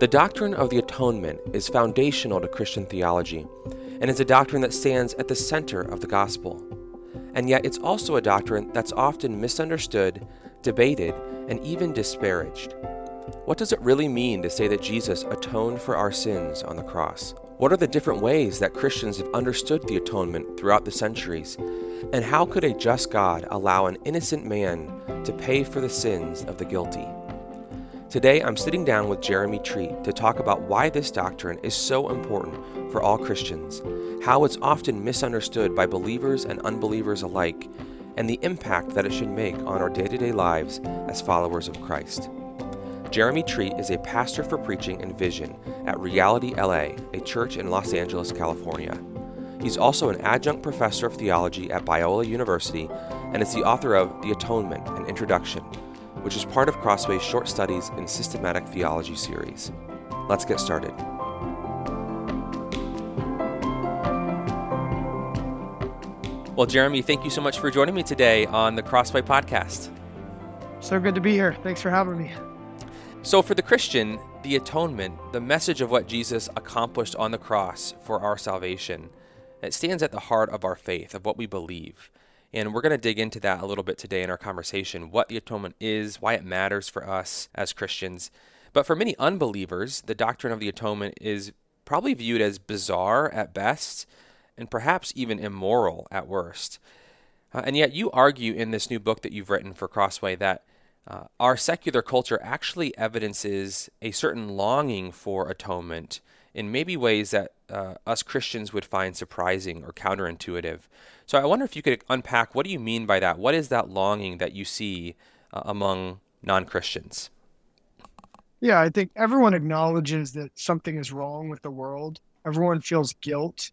The doctrine of the atonement is foundational to Christian theology and is a doctrine that stands at the center of the gospel. And yet, it's also a doctrine that's often misunderstood, debated, and even disparaged. What does it really mean to say that Jesus atoned for our sins on the cross? What are the different ways that Christians have understood the atonement throughout the centuries? And how could a just God allow an innocent man to pay for the sins of the guilty? Today, I'm sitting down with Jeremy Treat to talk about why this doctrine is so important for all Christians, how it's often misunderstood by believers and unbelievers alike, and the impact that it should make on our day to day lives as followers of Christ. Jeremy Treat is a pastor for preaching and vision at Reality LA, a church in Los Angeles, California. He's also an adjunct professor of theology at Biola University and is the author of The Atonement An Introduction, which is part of Crossway's Short Studies in Systematic Theology series. Let's get started. Well, Jeremy, thank you so much for joining me today on the Crossway podcast. So good to be here. Thanks for having me. So, for the Christian, the atonement, the message of what Jesus accomplished on the cross for our salvation, it stands at the heart of our faith, of what we believe. And we're going to dig into that a little bit today in our conversation what the atonement is, why it matters for us as Christians. But for many unbelievers, the doctrine of the atonement is probably viewed as bizarre at best and perhaps even immoral at worst. Uh, and yet, you argue in this new book that you've written for Crossway that uh, our secular culture actually evidences a certain longing for atonement in maybe ways that uh, us Christians would find surprising or counterintuitive. So I wonder if you could unpack what do you mean by that? What is that longing that you see uh, among non Christians? Yeah, I think everyone acknowledges that something is wrong with the world. Everyone feels guilt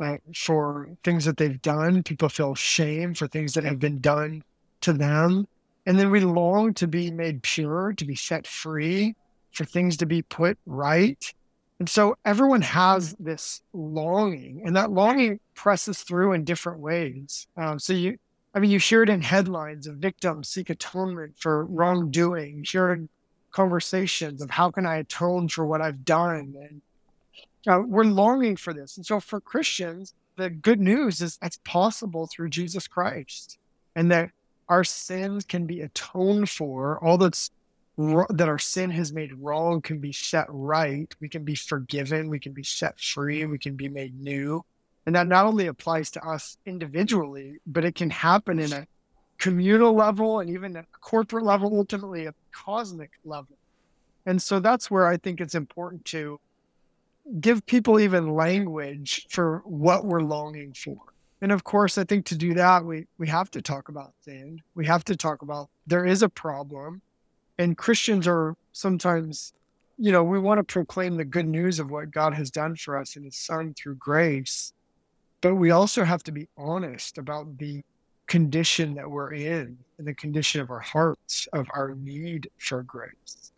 uh, for things that they've done. People feel shame for things that have been done to them. And then we long to be made pure, to be set free, for things to be put right. And so everyone has this longing, and that longing presses through in different ways. Um, so you, I mean, you hear it in headlines of victims seek atonement for wrongdoing. You hear it in conversations of how can I atone for what I've done, and uh, we're longing for this. And so for Christians, the good news is that's possible through Jesus Christ and that our sins can be atoned for. All that's that our sin has made wrong can be set right. We can be forgiven. We can be set free. We can be made new. And that not only applies to us individually, but it can happen in a communal level and even a corporate level, ultimately a cosmic level. And so that's where I think it's important to give people even language for what we're longing for. And of course, I think to do that, we, we have to talk about sin. We have to talk about there is a problem. And Christians are sometimes, you know, we want to proclaim the good news of what God has done for us in His Son through grace. But we also have to be honest about the condition that we're in and the condition of our hearts, of our need for grace.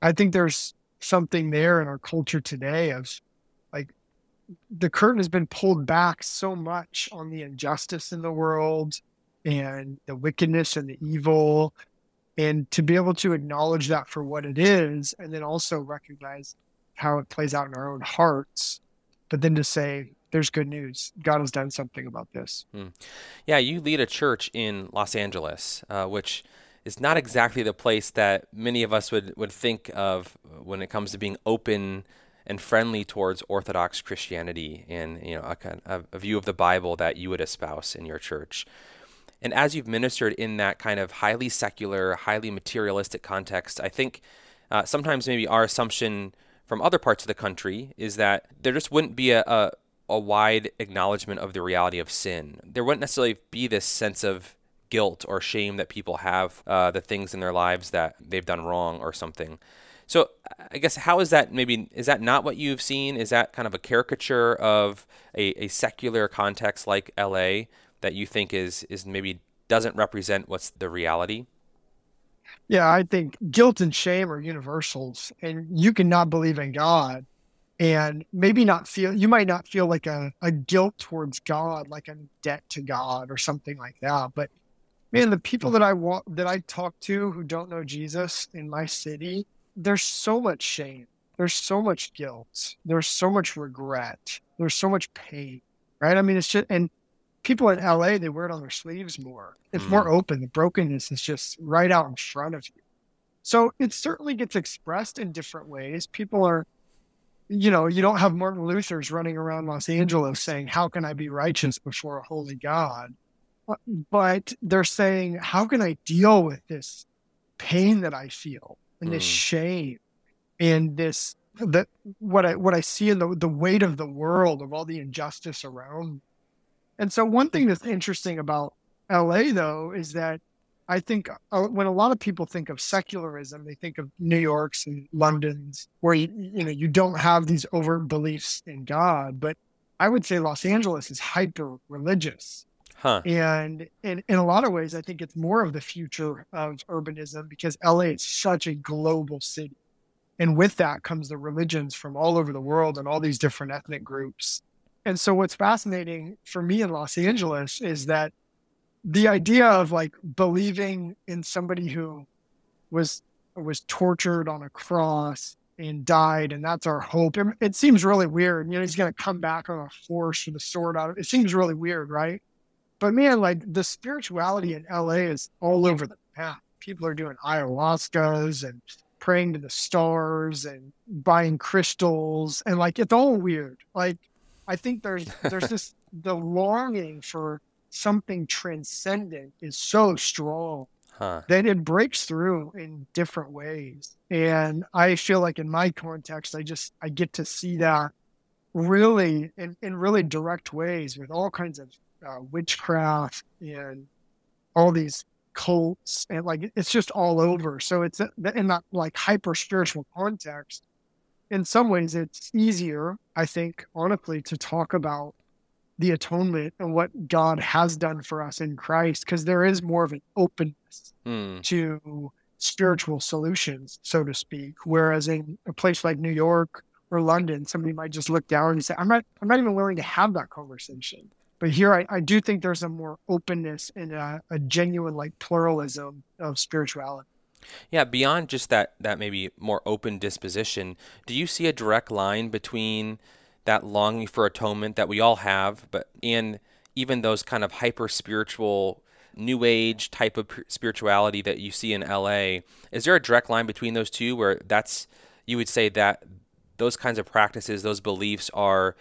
I think there's something there in our culture today of like the curtain has been pulled back so much on the injustice in the world and the wickedness and the evil and to be able to acknowledge that for what it is and then also recognize how it plays out in our own hearts but then to say there's good news god has done something about this hmm. yeah you lead a church in los angeles uh, which is not exactly the place that many of us would, would think of when it comes to being open and friendly towards Orthodox Christianity and you know a, a view of the Bible that you would espouse in your church. And as you've ministered in that kind of highly secular, highly materialistic context, I think uh, sometimes maybe our assumption from other parts of the country is that there just wouldn't be a, a, a wide acknowledgement of the reality of sin. There wouldn't necessarily be this sense of guilt or shame that people have uh, the things in their lives that they've done wrong or something. So I guess how is that maybe is that not what you've seen? Is that kind of a caricature of a, a secular context like LA that you think is is maybe doesn't represent what's the reality? Yeah, I think guilt and shame are universals, and you cannot believe in God and maybe not feel you might not feel like a, a guilt towards God, like a debt to God or something like that. But man, the people that I want that I talk to who don't know Jesus in my city, there's so much shame. there's so much guilt. There's so much regret. There's so much pain, right? I mean, it's just, and people in LA, they wear it on their sleeves more. It's mm. more open. The brokenness is just right out in front of you. So it certainly gets expressed in different ways. People are, you know, you don't have Martin Luther's running around Los Angeles saying, How can I be righteous before a holy God? But they're saying, How can I deal with this pain that I feel and this mm. shame and this that what I what I see in the the weight of the world of all the injustice around. And so one thing that's interesting about LA though is that I think when a lot of people think of secularism, they think of New York's and London's, where you you know you don't have these overt beliefs in God. But I would say Los Angeles is hyper religious, huh. and in in a lot of ways, I think it's more of the future of urbanism because LA is such a global city. And with that comes the religions from all over the world and all these different ethnic groups. And so what's fascinating for me in Los Angeles is that the idea of like believing in somebody who was was tortured on a cross and died and that's our hope. It, seems really weird. You know he's going to come back on a horse with a sword out. Of it seems really weird right? But man like the spirituality in la is all over the map. People are doing ayahuascas and praying to the stars and buying crystals and like it's all weird. Like I think there's there's this the longing for something transcendent is so strong huh. that it breaks through in different ways. And I feel like in my context, I just I get to see that really in, in really direct ways with all kinds of uh, witchcraft and all these cults and like it's just all over. So it's in that like hyper spiritual context. In some ways, it's easier, I think, honestly, to talk about the atonement and what God has done for us in Christ because there is more of an openness mm. to spiritual solutions, so to speak. Whereas in a place like New York or London, somebody might just look down and say, "I'm not, I'm not even willing to have that conversation." but here I, I do think there's a more openness and a, a genuine like pluralism of spirituality. Yeah, beyond just that that maybe more open disposition, do you see a direct line between that longing for atonement that we all have, but and even those kind of hyper spiritual new age type of spirituality that you see in LA? Is there a direct line between those two where that's you would say that those kinds of practices, those beliefs are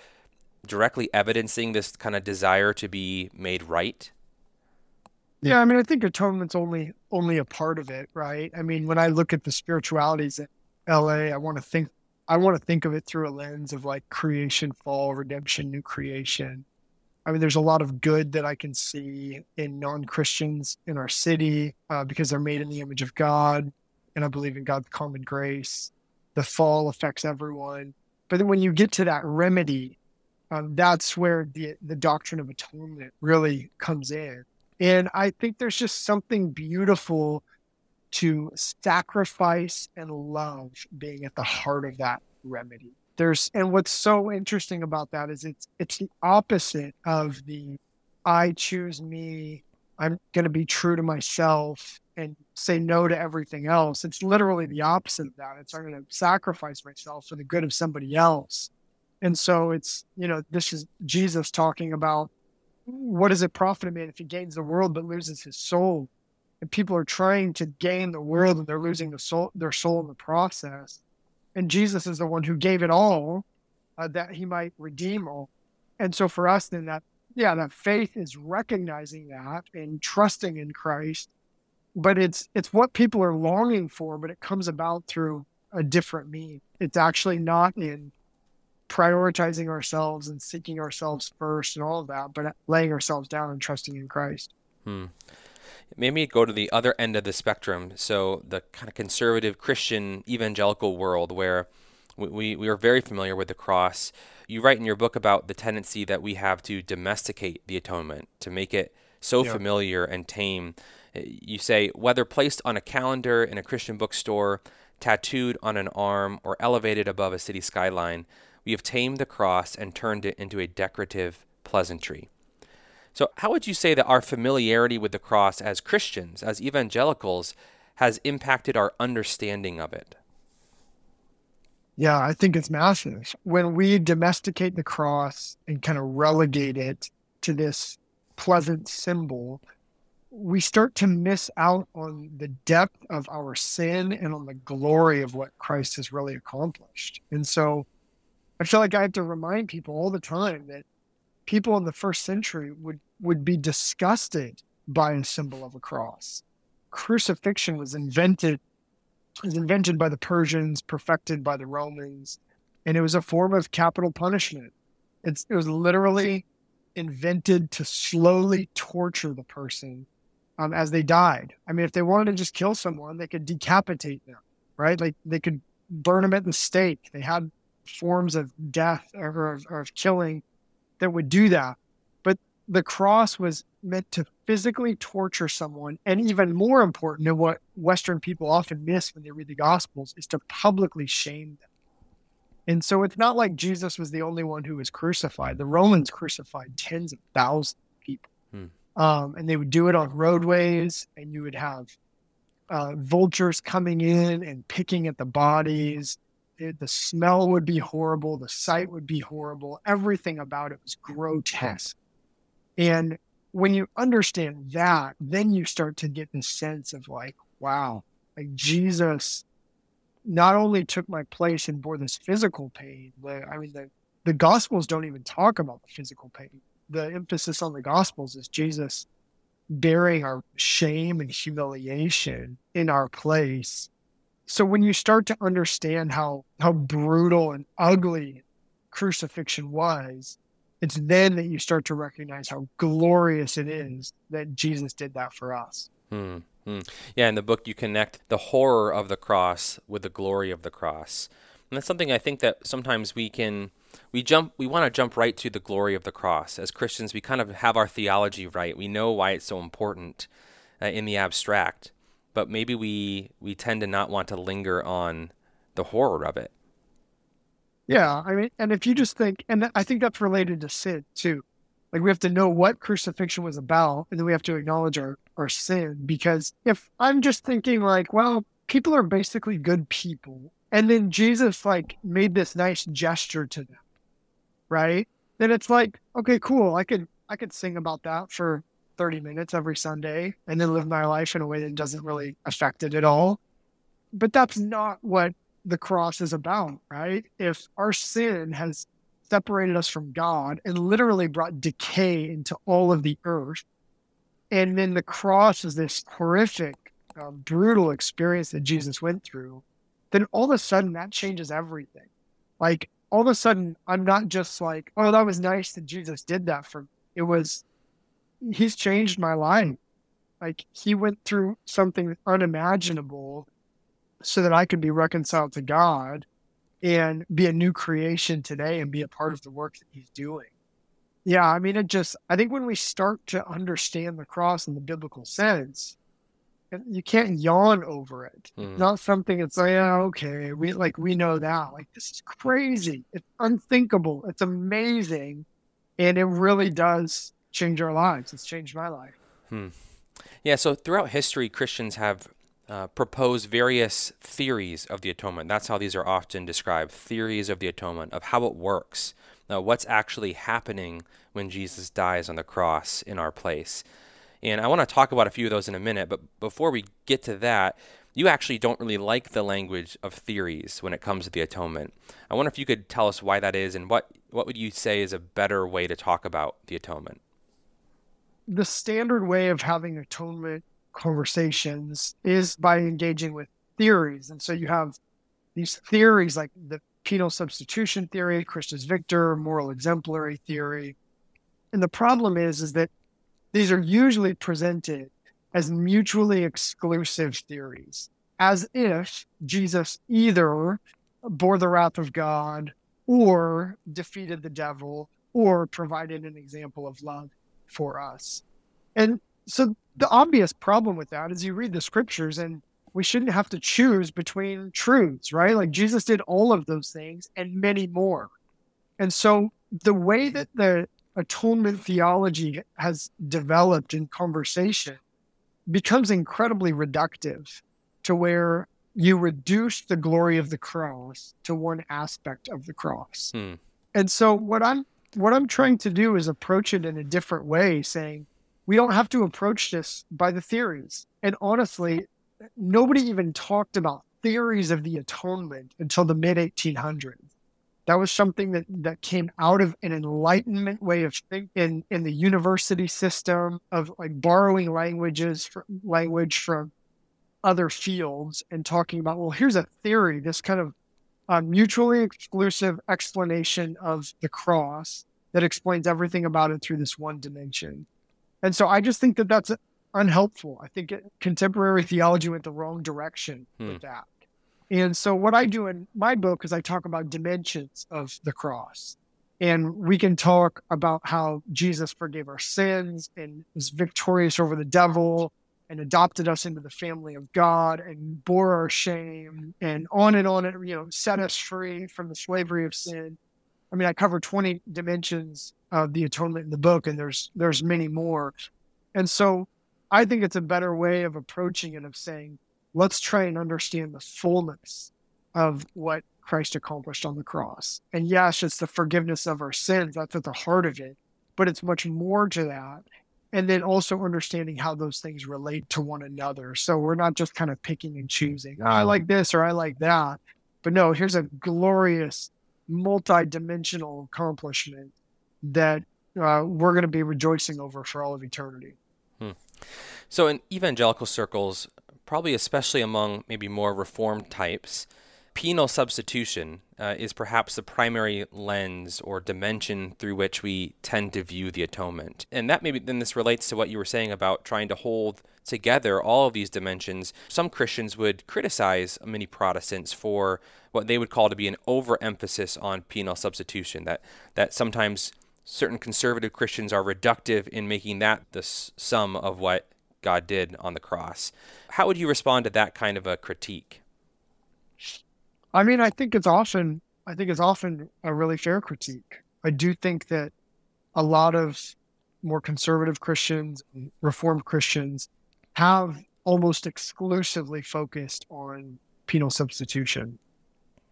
directly evidencing this kind of desire to be made right? Yeah, I mean, I think atonement's only only a part of it, right? I mean, when I look at the spiritualities in LA, I want to think I want to think of it through a lens of like creation, fall, redemption, new creation. I mean, there's a lot of good that I can see in non Christians in our city uh, because they're made in the image of God, and I believe in God's common grace. The fall affects everyone, but then when you get to that remedy, um, that's where the the doctrine of atonement really comes in. And I think there's just something beautiful to sacrifice and love being at the heart of that remedy. There's and what's so interesting about that is it's it's the opposite of the I choose me, I'm going to be true to myself and say no to everything else. It's literally the opposite of that. It's I'm going to sacrifice myself for the good of somebody else. And so it's, you know, this is Jesus talking about what does it profit a man if he gains the world but loses his soul? And people are trying to gain the world and they're losing the soul, their soul in the process. And Jesus is the one who gave it all uh, that he might redeem all. And so for us, then that, yeah, that faith is recognizing that and trusting in Christ. But it's it's what people are longing for, but it comes about through a different means. It's actually not in prioritizing ourselves and seeking ourselves first and all of that, but laying ourselves down and trusting in Christ. Hmm. Maybe go to the other end of the spectrum. So the kind of conservative Christian evangelical world where we, we are very familiar with the cross. You write in your book about the tendency that we have to domesticate the atonement, to make it so yeah. familiar and tame. You say, whether placed on a calendar in a Christian bookstore, tattooed on an arm, or elevated above a city skyline, we have tamed the cross and turned it into a decorative pleasantry. So, how would you say that our familiarity with the cross as Christians, as evangelicals, has impacted our understanding of it? Yeah, I think it's massive. When we domesticate the cross and kind of relegate it to this pleasant symbol, we start to miss out on the depth of our sin and on the glory of what Christ has really accomplished. And so I feel like I have to remind people all the time that people in the first century would, would be disgusted by a symbol of a cross. Crucifixion was invented was invented by the Persians, perfected by the Romans, and it was a form of capital punishment. It's, it was literally invented to slowly torture the person um, as they died. I mean, if they wanted to just kill someone, they could decapitate them, right? Like they could burn them at the stake. They had forms of death or of, or of killing that would do that. But the cross was meant to physically torture someone. And even more important, and what Western people often miss when they read the Gospels, is to publicly shame them. And so it's not like Jesus was the only one who was crucified. The Romans crucified tens of thousands of people. Hmm. Um, and they would do it on roadways, and you would have uh, vultures coming in and picking at the bodies it, the smell would be horrible, the sight would be horrible, everything about it was grotesque. And when you understand that, then you start to get the sense of like, wow, like Jesus not only took my place and bore this physical pain, but I mean, the, the Gospels don't even talk about the physical pain. The emphasis on the Gospels is Jesus bearing our shame and humiliation in our place so when you start to understand how how brutal and ugly crucifixion was, it's then that you start to recognize how glorious it is that Jesus did that for us. Hmm. hmm. Yeah, in the book you connect the horror of the cross with the glory of the cross. And that's something I think that sometimes we can we jump we want to jump right to the glory of the cross. As Christians, we kind of have our theology right. We know why it's so important uh, in the abstract but maybe we we tend to not want to linger on the horror of it. Yeah, I mean, and if you just think, and I think that's related to sin too. Like we have to know what crucifixion was about, and then we have to acknowledge our our sin. Because if I'm just thinking like, well, people are basically good people, and then Jesus like made this nice gesture to them, right? Then it's like, okay, cool. I could I could sing about that for 30 minutes every Sunday and then live my life in a way that doesn't really affect it at all. But that's not what the cross is about, right? If our sin has separated us from God and literally brought decay into all of the earth, and then the cross is this horrific, uh, brutal experience that Jesus went through, then all of a sudden that changes everything. Like all of a sudden, I'm not just like, oh, that was nice that Jesus did that for me. It was he's changed my life. Like he went through something unimaginable so that I could be reconciled to God and be a new creation today and be a part of the work that he's doing. Yeah, I mean, it just, I think when we start to understand the cross in the biblical sense, you can't yawn over it. Mm. Not something it's like, yeah, okay, we like, we know that. Like, this is crazy. It's unthinkable. It's amazing. And it really does change our lives. It's changed my life. Hmm. Yeah. So throughout history, Christians have uh, proposed various theories of the atonement. That's how these are often described: theories of the atonement, of how it works, what's actually happening when Jesus dies on the cross in our place. And I want to talk about a few of those in a minute. But before we get to that, you actually don't really like the language of theories when it comes to the atonement. I wonder if you could tell us why that is, and what what would you say is a better way to talk about the atonement? The standard way of having atonement conversations is by engaging with theories. And so you have these theories like the penal substitution theory, Christus Victor, moral exemplary theory. And the problem is, is that these are usually presented as mutually exclusive theories, as if Jesus either bore the wrath of God or defeated the devil or provided an example of love for us. And so the obvious problem with that is you read the scriptures and we shouldn't have to choose between truths, right? Like Jesus did all of those things and many more. And so the way that the atonement theology has developed in conversation becomes incredibly reductive to where you reduce the glory of the cross to one aspect of the cross. Hmm. And so what I'm what I'm trying to do is approach it in a different way, saying we don't have to approach this by the theories. And honestly, nobody even talked about theories of the atonement until the mid 1800s. That was something that, that came out of an enlightenment way of thinking in, in the university system of like borrowing languages from language from other fields and talking about, well, here's a theory, this kind of uh, mutually exclusive explanation of the cross that explains everything about it through this one dimension. And so I just think that that's unhelpful. I think it, contemporary theology went the wrong direction hmm. with that. And so what I do in my book is I talk about dimensions of the cross. And we can talk about how Jesus forgave our sins and was victorious over the devil and adopted us into the family of God and bore our shame and on and on and you know set us free from the slavery of sin. I mean, I cover 20 dimensions of the atonement in the book and there's there's many more. And so I think it's a better way of approaching it of saying, let's try and understand the fullness of what Christ accomplished on the cross. And yes, it's the forgiveness of our sins. That's at the heart of it. But it's much more to that. And then also understanding how those things relate to one another. So we're not just kind of picking and choosing, oh, I like this or I like that. But no, here's a glorious, multi dimensional accomplishment that uh, we're going to be rejoicing over for all of eternity. Hmm. So, in evangelical circles, probably especially among maybe more reformed types, penal substitution uh, is perhaps the primary lens or dimension through which we tend to view the atonement. And that maybe then this relates to what you were saying about trying to hold together all of these dimensions. Some Christians would criticize many Protestants for what they would call to be an overemphasis on penal substitution, that, that sometimes certain conservative Christians are reductive in making that the sum of what God did on the cross. How would you respond to that kind of a critique? I mean, I think it's often I think it's often a really fair critique. I do think that a lot of more conservative Christians, reformed Christians have almost exclusively focused on penal substitution.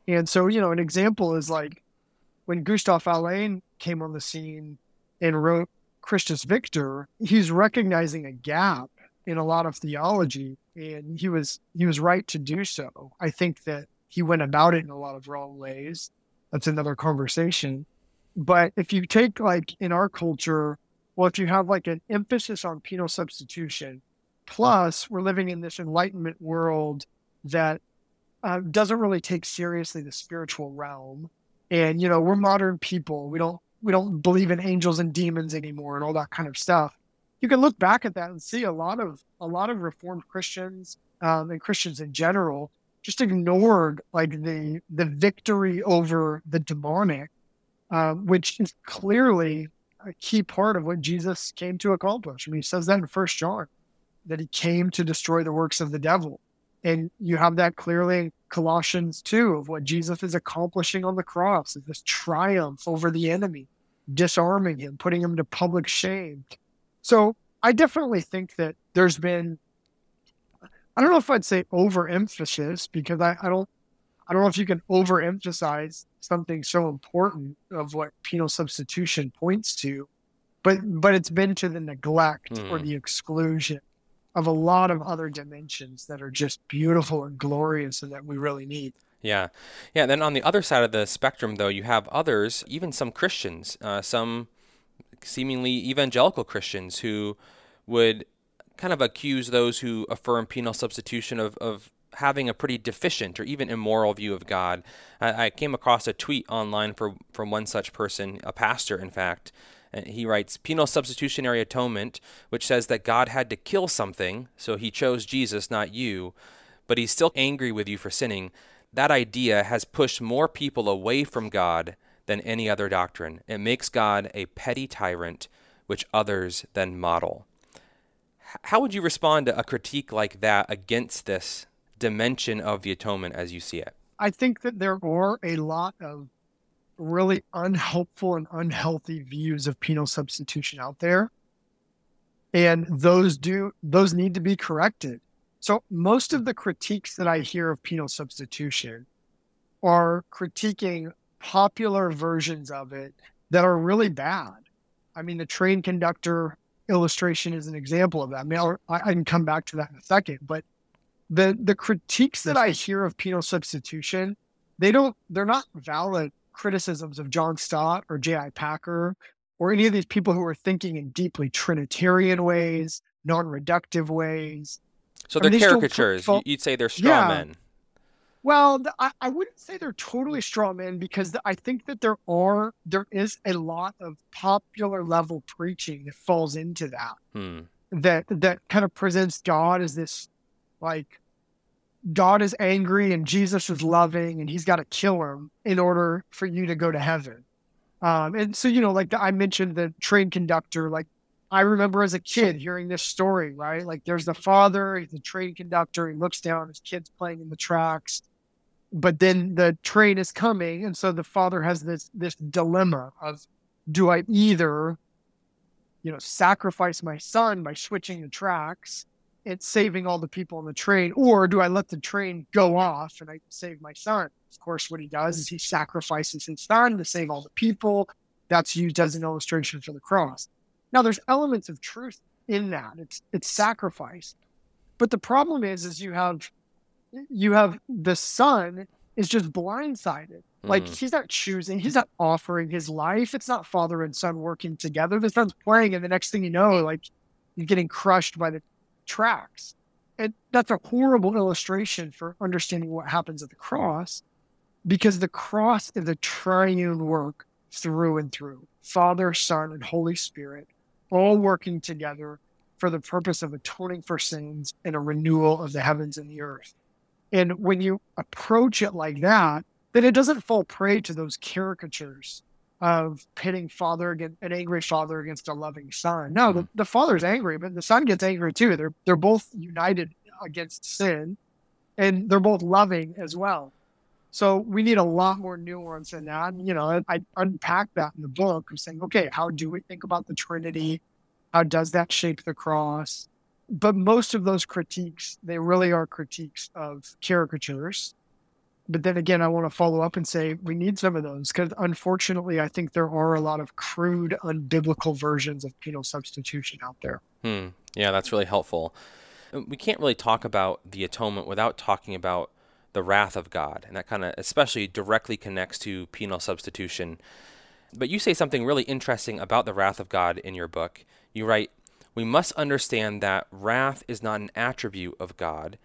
And so, you know, an example is like when Gustaf Aulén came on the scene and wrote Christus Victor, he's recognizing a gap in a lot of theology, and he was he was right to do so. I think that he went about it in a lot of wrong ways. That's another conversation. But if you take like in our culture, well, if you have like an emphasis on penal substitution, plus we're living in this enlightenment world that uh, doesn't really take seriously the spiritual realm, and you know we're modern people. We don't we don't believe in angels and demons anymore and all that kind of stuff you can look back at that and see a lot of a lot of reformed christians um, and christians in general just ignored like the the victory over the demonic uh, which is clearly a key part of what jesus came to accomplish. I mean he says that in first john that he came to destroy the works of the devil. And you have that clearly in colossians 2 of what jesus is accomplishing on the cross is this triumph over the enemy disarming him putting him to public shame. So I definitely think that there's been, I don't know if I'd say overemphasis because I, I don't, I don't know if you can overemphasize something so important of what penal substitution points to, but but it's been to the neglect mm. or hmm. the exclusion of a lot of other dimensions that are just beautiful and glorious and that we really need. Yeah. Yeah. Then on the other side of the spectrum, though, you have others, even some Christians, uh, some seemingly evangelical Christians who would kind of accuse those who affirm penal substitution of, of having a pretty deficient or even immoral view of God. I, I came across a tweet online for, from one such person, a pastor, in fact. Uh, he writes Penal substitutionary atonement, which says that God had to kill something, so he chose Jesus, not you, but he's still angry with you for sinning. That idea has pushed more people away from God than any other doctrine. It makes God a petty tyrant, which others then model. How would you respond to a critique like that against this dimension of the atonement as you see it? I think that there are a lot of really unhelpful and unhealthy views of penal substitution out there. And those do those need to be corrected. So most of the critiques that I hear of penal substitution are critiquing popular versions of it that are really bad. I mean, the train conductor illustration is an example of that. I mean, I'll, I can come back to that in a second, but the the critiques that I hear of penal substitution, they don't they're not valid criticisms of John Stott or J.I. Packer or any of these people who are thinking in deeply Trinitarian ways, non-reductive ways. So they're mean, caricatures. You'd say they're straw yeah. men. Well, I, I wouldn't say they're totally straw men because I think that there are there is a lot of popular level preaching that falls into that. Hmm. That that kind of presents God as this like God is angry and Jesus is loving and he's got to kill him in order for you to go to heaven. Um, and so, you know, like I mentioned the train conductor, like I remember as a kid hearing this story, right? Like there's the father, he's a train conductor, he looks down, his kid's playing in the tracks, but then the train is coming. And so the father has this this dilemma of do I either, you know, sacrifice my son by switching the tracks and saving all the people on the train, or do I let the train go off and I save my son? Of course, what he does is he sacrifices his son to save all the people. That's used as an illustration for the cross. Now, there's elements of truth in that. It's it's sacrifice, but the problem is, is you have you have the son is just blindsided. Like mm. he's not choosing, he's not offering his life. It's not father and son working together. The son's playing, and the next thing you know, like you're getting crushed by the tracks. And that's a horrible illustration for understanding what happens at the cross because the cross is a triune work through and through Father, Son, and Holy Spirit, all working together for the purpose of atoning for sins and a renewal of the heavens and the earth. And when you approach it like that, then it doesn't fall prey to those caricatures of pitting father against an angry father against a loving son. No, the, mm-hmm. the father's angry, but the son gets angry too. They're they're both united against sin, and they're both loving as well. So we need a lot more nuance in that. And, you know, I, I unpack that in the book of saying, okay, how do we think about the Trinity? How does that shape the cross? But most of those critiques, they really are critiques of caricatures but then again, I want to follow up and say we need some of those because unfortunately, I think there are a lot of crude, unbiblical versions of penal substitution out there. Hmm. Yeah, that's really helpful. We can't really talk about the atonement without talking about the wrath of God, and that kind of especially directly connects to penal substitution. But you say something really interesting about the wrath of God in your book. You write, We must understand that wrath is not an attribute of God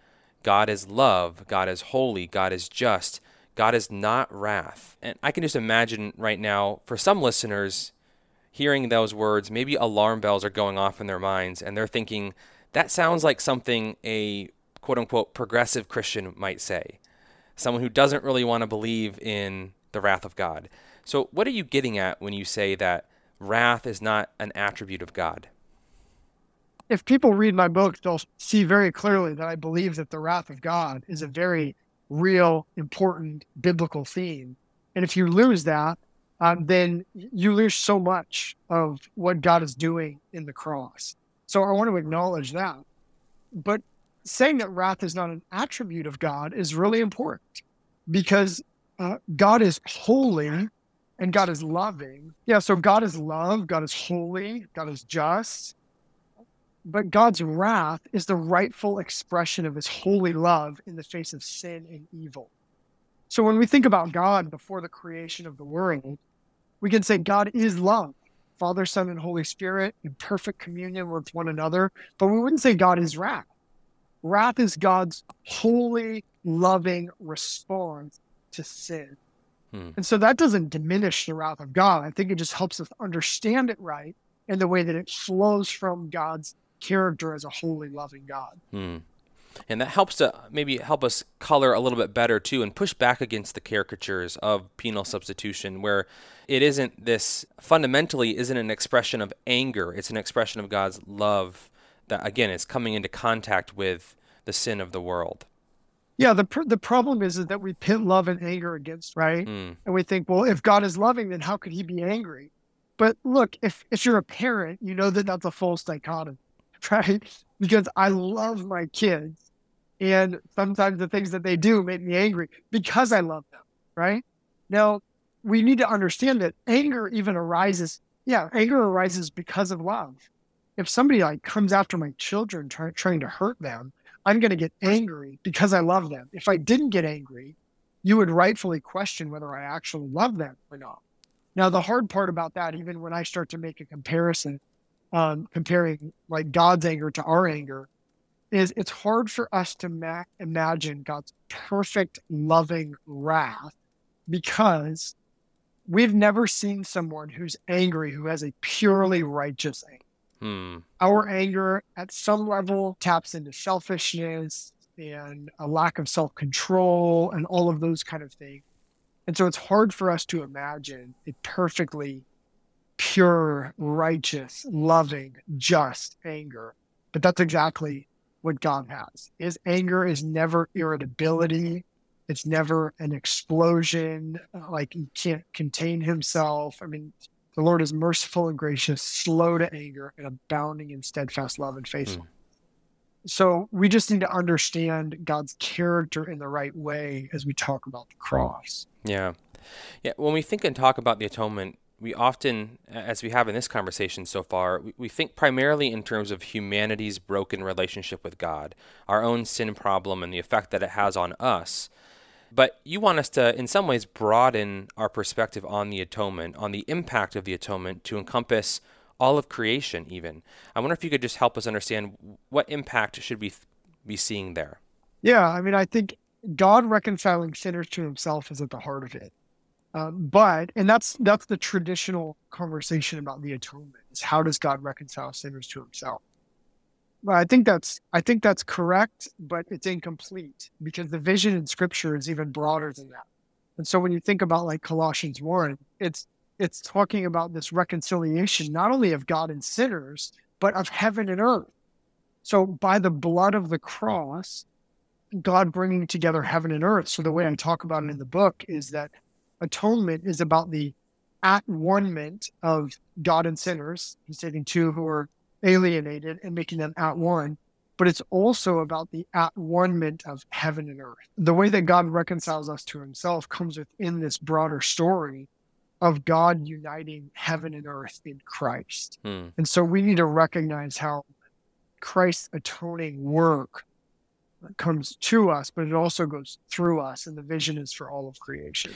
God is love, God is holy, God is just, God is not wrath. And I can just imagine right now, for some listeners, hearing those words, maybe alarm bells are going off in their minds and they're thinking, that sounds like something a quote unquote progressive Christian might say. Someone who doesn't really want to believe in the wrath of God. So, what are you getting at when you say that wrath is not an attribute of God? If people read my book, they'll see very clearly that I believe that the wrath of God is a very real, important biblical theme. And if you lose that, um, then you lose so much of what God is doing in the cross. So I want to acknowledge that. But saying that wrath is not an attribute of God is really important because uh, God is holy and God is loving. Yeah, so God is love, God is holy, God is just. But God's wrath is the rightful expression of his holy love in the face of sin and evil. So when we think about God before the creation of the world, we can say God is love, Father, Son, and Holy Spirit in perfect communion with one another, but we wouldn't say God is wrath. Wrath is God's holy, loving response to sin. Hmm. And so that doesn't diminish the wrath of God. I think it just helps us understand it right in the way that it flows from God's character as a holy, loving God. Hmm. And that helps to maybe help us color a little bit better too and push back against the caricatures of penal substitution where it isn't this fundamentally isn't an expression of anger, it's an expression of God's love that again is coming into contact with the sin of the world. Yeah, the pr- the problem is, is that we pit love and anger against, right? Mm. And we think, well, if God is loving, then how could he be angry? But look, if if you're a parent, you know that that's a false dichotomy. Right? Because I love my kids And sometimes the things that they do make me angry because I love them, right? Now, we need to understand that anger even arises. Yeah, anger arises because of love. If somebody like comes after my children try, trying to hurt them, I'm going to get angry because I love them. If I didn't get angry, you would rightfully question whether I actually love them or not. Now, the hard part about that, even when I start to make a comparison, um, comparing like God's anger to our anger, is it's hard for us to ma- imagine God's perfect, loving wrath because we've never seen someone who's angry who has a purely righteous anger. Hmm. Our anger at some level taps into selfishness and a lack of self control and all of those kind of things. And so it's hard for us to imagine a perfectly pure, righteous, loving, just anger. But that's exactly what God has. His anger is never irritability. It's never an explosion, like he can't contain himself. I mean, the Lord is merciful and gracious, slow to anger, and abounding in steadfast love and faithfulness. Mm. So we just need to understand God's character in the right way as we talk about the cross. Yeah. Yeah. When we think and talk about the atonement, we often, as we have in this conversation so far, we, we think primarily in terms of humanity's broken relationship with God, our own sin problem, and the effect that it has on us. But you want us to, in some ways, broaden our perspective on the atonement, on the impact of the atonement to encompass all of creation, even. I wonder if you could just help us understand what impact should we be seeing there? Yeah, I mean, I think God reconciling sinners to himself is at the heart of it. Um, but and that's that's the traditional conversation about the atonement is how does God reconcile sinners to Himself? But I think that's I think that's correct, but it's incomplete because the vision in Scripture is even broader than that. And so when you think about like Colossians one, it's it's talking about this reconciliation not only of God and sinners, but of heaven and earth. So by the blood of the cross, God bringing together heaven and earth. So the way I talk about it in the book is that atonement is about the at one-ment of God and sinners. He's taking two who are alienated and making them at one. But it's also about the at one-ment of heaven and earth. The way that God reconciles us to himself comes within this broader story of God uniting heaven and earth in Christ. Hmm. And so we need to recognize how Christ's atoning work comes to us, but it also goes through us, and the vision is for all of creation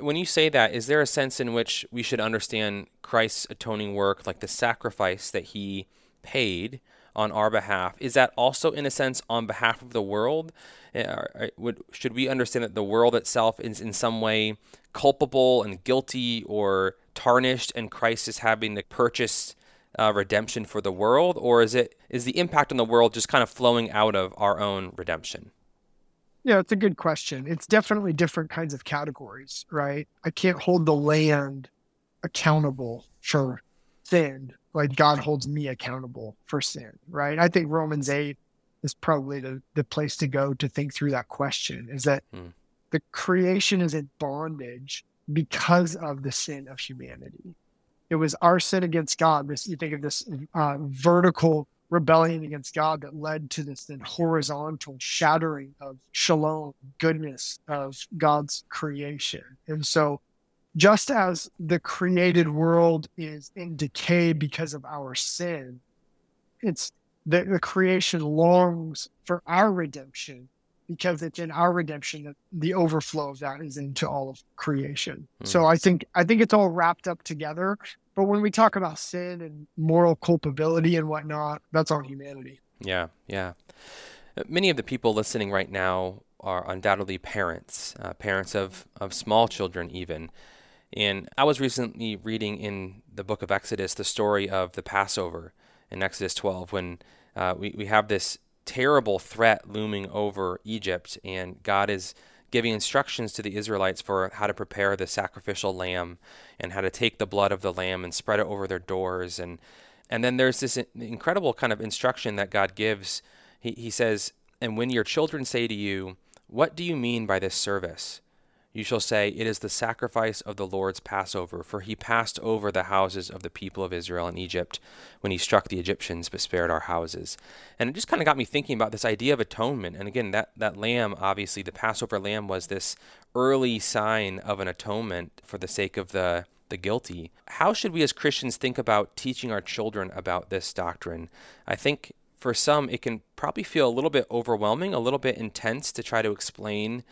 when you say that, is there a sense in which we should understand Christ's atoning work, like the sacrifice that he paid on our behalf? Is that also, in a sense, on behalf of the world? Eh, should we understand that the world itself is in some way culpable and guilty or tarnished, and Christ is having to purchase uh, redemption for the world, or is it is the impact on the world just kind of flowing out of our own redemption? Yeah, it's a good question. It's definitely different kinds of categories, right? I can't hold the land accountable for sin like God holds me accountable for sin, right? I think Romans 8 is probably the, the place to go to think through that question is that mm. the creation is in bondage because of the sin of humanity. It was our sin against God. This you think of this uh, vertical rebellion against God that led to this then horizontal shattering of shalom, goodness of God's creation. And so, just as the created world is in decay because of our sin, it's the, the creation longs for our redemption because it's in our redemption that the overflow of that is into all of creation. Mm. So I think I think it's all wrapped up together. But when we talk about sin and moral culpability and whatnot, that's on humanity. Yeah, yeah. Uh, many of the people listening right now are undoubtedly parents, uh, parents of, of small children, even. And I was recently reading in the book of Exodus the story of the Passover in Exodus 12 when uh, we, we have this terrible threat looming over Egypt, and God is giving instructions to the Israelites for how to prepare the sacrificial lamb and how to take the blood of the lamb and spread it over their doors and and then there's this incredible kind of instruction that God gives. He, he says, And when your children say to you, What do you mean by this service? You shall say, It is the sacrifice of the Lord's Passover, for he passed over the houses of the people of Israel in Egypt when he struck the Egyptians but spared our houses. And it just kind of got me thinking about this idea of atonement. And again, that, that lamb, obviously, the Passover lamb was this early sign of an atonement for the sake of the the guilty. How should we as Christians think about teaching our children about this doctrine? I think for some, it can probably feel a little bit overwhelming, a little bit intense to try to explain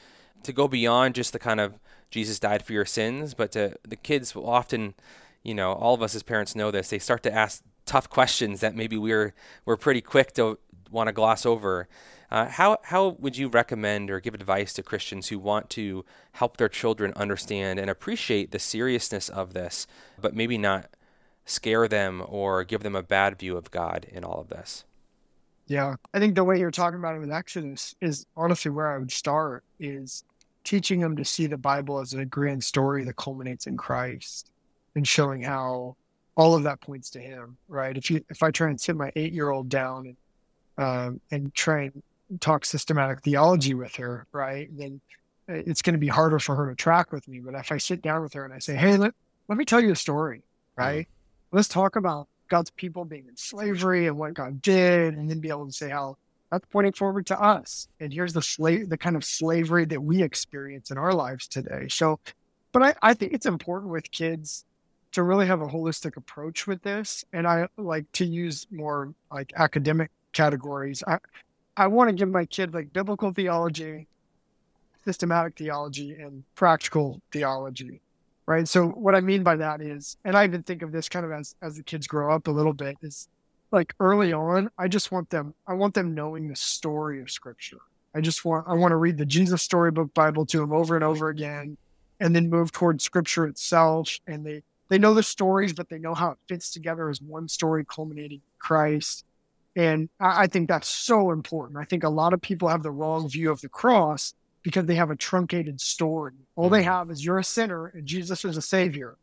to go beyond just the kind of Jesus died for your sins, but to the kids will often, you know, all of us as parents know this. They start to ask tough questions that maybe we're we're pretty quick to want to gloss over. Uh, how how would you recommend or give advice to Christians who want to help their children understand and appreciate the seriousness of this, but maybe not scare them or give them a bad view of God in all of this? Yeah, I think the way you're talking about it with Exodus is honestly where I would start is teaching them to see the Bible as a grand story that culminates in Christ and showing how all of that points to him, right? If you if I try and sit my eight year old down and um, and try and talk systematic theology with her, right, then it's going to be harder for her to track with me. But if I sit down with her and I say, "Hey, let let me tell you a story," right? Mm-hmm. Let's talk about God's people being in slavery and what God did, and then be able to say how that's pointing forward to us. And here's the slave, the kind of slavery that we experience in our lives today. So, but I, I think it's important with kids to really have a holistic approach with this. And I like to use more like academic categories. I, I want to give my kid like biblical theology, systematic theology, and practical theology. Right. So what I mean by that is, and I even think of this kind of as as the kids grow up a little bit, is like early on, I just want them I want them knowing the story of scripture. I just want I want to read the Jesus storybook Bible to them over and over again and then move towards scripture itself and they they know the stories but they know how it fits together as one story culminating in Christ. And I, I think that's so important. I think a lot of people have the wrong view of the cross because they have a truncated story. All they mm-hmm. have is you're a sinner and Jesus is a savior.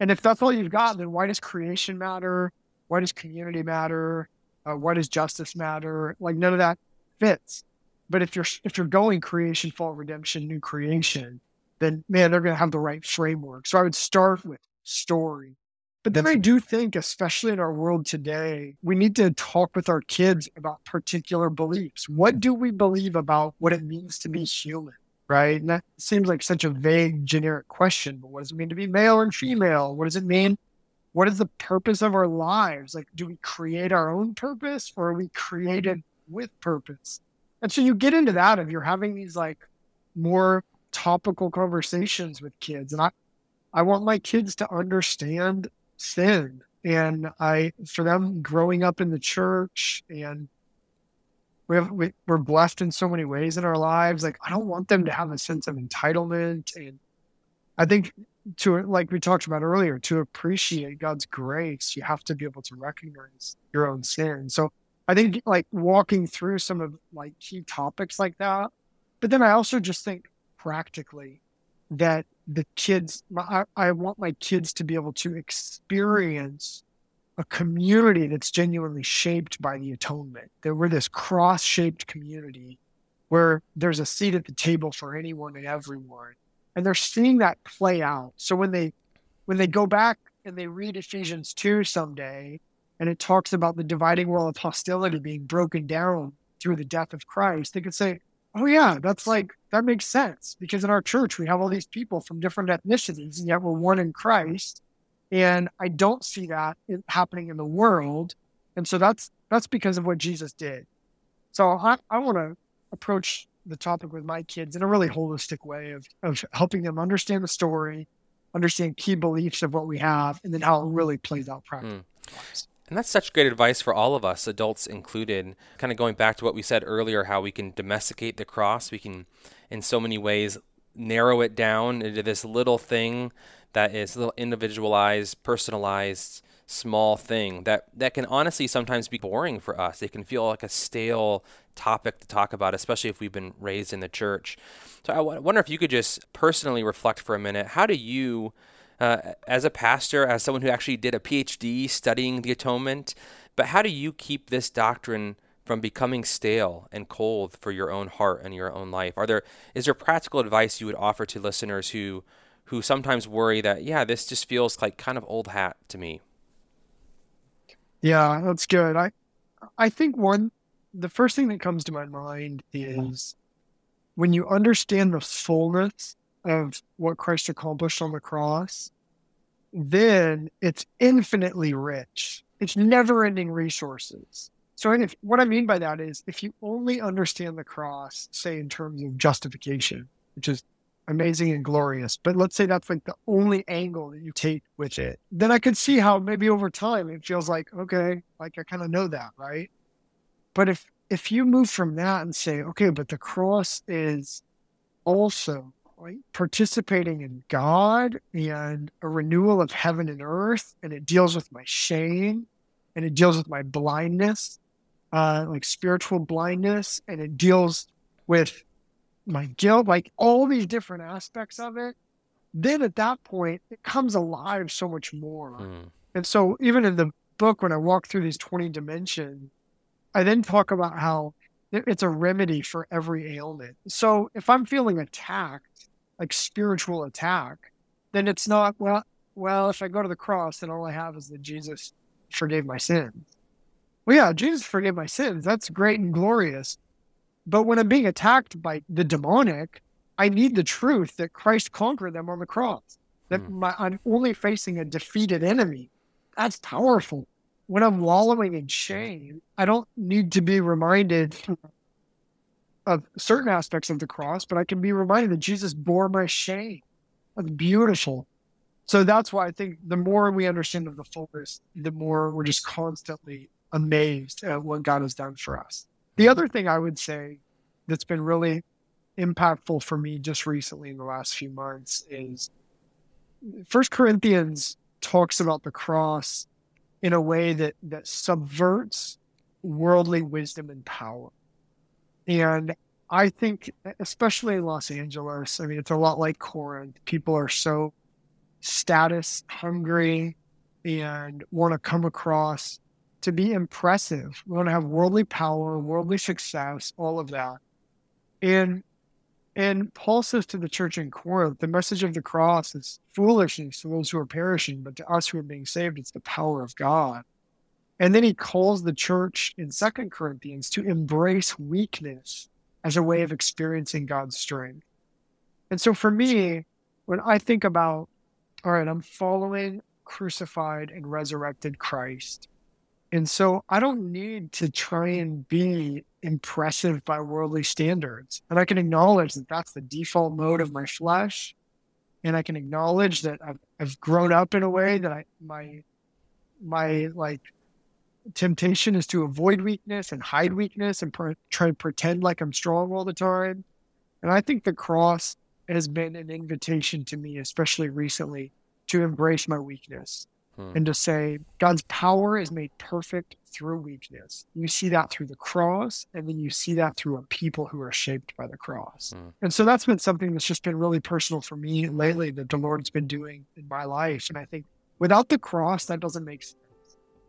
And if that's all you've got, then why does creation matter? Why does community matter? Uh, why does justice matter? Like none of that fits. But if you're if you're going creation, fall, redemption, new creation, then man, they're going to have the right framework. So I would start with story. But then I do think, especially in our world today, we need to talk with our kids about particular beliefs. What do we believe about what it means to be human? Right. And that seems like such a vague, generic question. But what does it mean to be male and female? What does it mean what is the purpose of our lives? Like, do we create our own purpose or are we created with purpose? And so you get into that if you're having these like more topical conversations with kids. And I, I want my kids to understand sin and I, for them growing up in the church and we have, we, we're blessed in so many ways in our lives. Like, I don't want them to have a sense of entitlement. And I think to like we talked about earlier to appreciate god's grace you have to be able to recognize your own sin. So i think like walking through some of like key topics like that but then i also just think practically that the kids I, I want my kids to be able to experience a community that's genuinely shaped by the atonement that we're this cross-shaped community where there's a seat at the table for anyone and everyone and they're seeing that play out. So when they when they go back and they read Ephesians 2 someday and it talks about the dividing wall of hostility being broken down through the death of Christ, they could say, "Oh yeah, that's like that makes sense because in our church we have all these people from different ethnicities and yet we're one in Christ." And I don't see that happening in the world. And so that's that's because of what Jesus did. So I, I want to approach the topic with my kids in a really holistic way of, of helping them understand the story, understand key beliefs of what we have, and then how it really plays out practically. Mm. And that's such great advice for all of us, adults included. Kind of going back to what we said earlier, how we can domesticate the cross. We can, in so many ways, narrow it down into this little thing that is a little individualized, personalized, small thing that that can honestly sometimes be boring for us. It can feel like a stale topic to talk about, especially if we've been raised in the church. So I w- wonder if you could just personally reflect for a minute. How do you, uh, as a pastor, as someone who actually did a PhD studying the atonement, but how do you keep this doctrine from becoming stale and cold for your own heart and your own life? Are there is there practical advice you would offer to listeners who who sometimes worry that yeah, this just feels like kind of old hat to me? Yeah, that's good. I I think one the first thing that comes to my mind mm-hmm. is when you understand the fullness of what Christ accomplished on the cross, then it's infinitely rich. It's never ending resources. So, if, what I mean by that is if you only understand the cross, say in terms of justification, which is amazing and glorious, but let's say that's like the only angle that you take with it, then I could see how maybe over time it feels like, okay, like I kind of know that, right? But if if you move from that and say, okay, but the cross is also right, participating in God and a renewal of heaven and earth, and it deals with my shame and it deals with my blindness, uh, like spiritual blindness, and it deals with my guilt, like all these different aspects of it. Then at that point, it comes alive so much more. Mm. And so, even in the book, when I walk through these 20 dimensions, I then talk about how it's a remedy for every ailment. So if I'm feeling attacked, like spiritual attack, then it's not well. Well, if I go to the cross, then all I have is that Jesus forgave my sins. Well, yeah, Jesus forgave my sins. That's great and glorious. But when I'm being attacked by the demonic, I need the truth that Christ conquered them on the cross. That mm. my, I'm only facing a defeated enemy. That's powerful when I'm wallowing in shame, I don't need to be reminded of certain aspects of the cross, but I can be reminded that Jesus bore my shame. That's beautiful. So that's why I think the more we understand of the fullness, the more we're just constantly amazed at what God has done for us. The mm-hmm. other thing I would say that's been really impactful for me just recently in the last few months is First Corinthians talks about the cross in a way that that subverts worldly wisdom and power. And I think, especially in Los Angeles, I mean, it's a lot like Corinth. People are so status hungry and want to come across to be impressive. We want to have worldly power, worldly success, all of that. And and Paul says to the church in Corinth, the message of the cross is foolishness to those who are perishing, but to us who are being saved, it's the power of God. And then he calls the church in Second Corinthians to embrace weakness as a way of experiencing God's strength. And so for me, when I think about, all right, I'm following crucified and resurrected Christ. And so I don't need to try and be impressive by worldly standards. And I can acknowledge that that's the default mode of my flesh. And I can acknowledge that I've, I've grown up in a way that I, my, my like temptation is to avoid weakness and hide weakness and try to pretend like I'm strong all the time. And I think the cross has been an invitation to me, especially recently, to embrace my weakness hmm. and to say God's power is made perfect through weakness. You see that through the cross, and then you see that through a people who are shaped by the cross. Hmm. And so that's been something that's just been really personal for me lately that the Lord's been doing in my life. And I think without the cross, that doesn't make sense.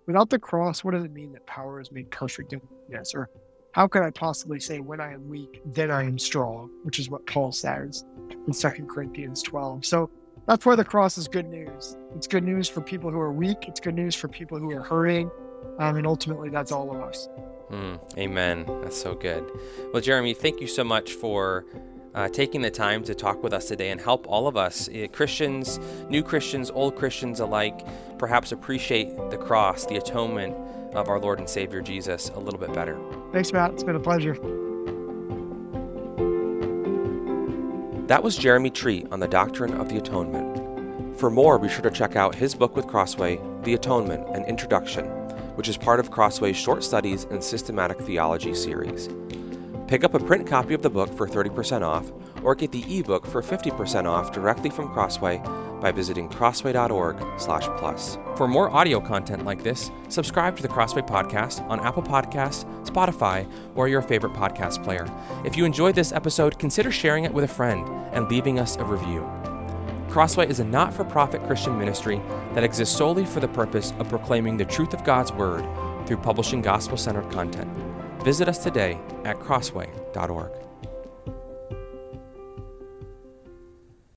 Without the cross, what does it mean that power is made perfect in weakness? Or how could I possibly say when I am weak, then I am strong, which is what Paul says in 2 Corinthians 12. So that's why the cross is good news. It's good news for people who are weak. It's good news for people who are hurting. Um, and ultimately, that's all of us. Mm, amen. That's so good. Well, Jeremy, thank you so much for uh, taking the time to talk with us today and help all of us, uh, Christians, new Christians, old Christians alike, perhaps appreciate the cross, the atonement of our Lord and Savior Jesus a little bit better. Thanks, Matt. It's been a pleasure. That was Jeremy Treat on the doctrine of the atonement. For more, be sure to check out his book with Crossway, The Atonement An Introduction, which is part of Crossway's Short Studies in Systematic Theology series. Pick up a print copy of the book for 30% off, or get the ebook for 50% off directly from Crossway by visiting crossway.org/plus. For more audio content like this, subscribe to the Crossway podcast on Apple Podcasts, Spotify, or your favorite podcast player. If you enjoyed this episode, consider sharing it with a friend and leaving us a review. Crossway is a not-for-profit Christian ministry that exists solely for the purpose of proclaiming the truth of God's word through publishing gospel-centered content. Visit us today at crossway.org.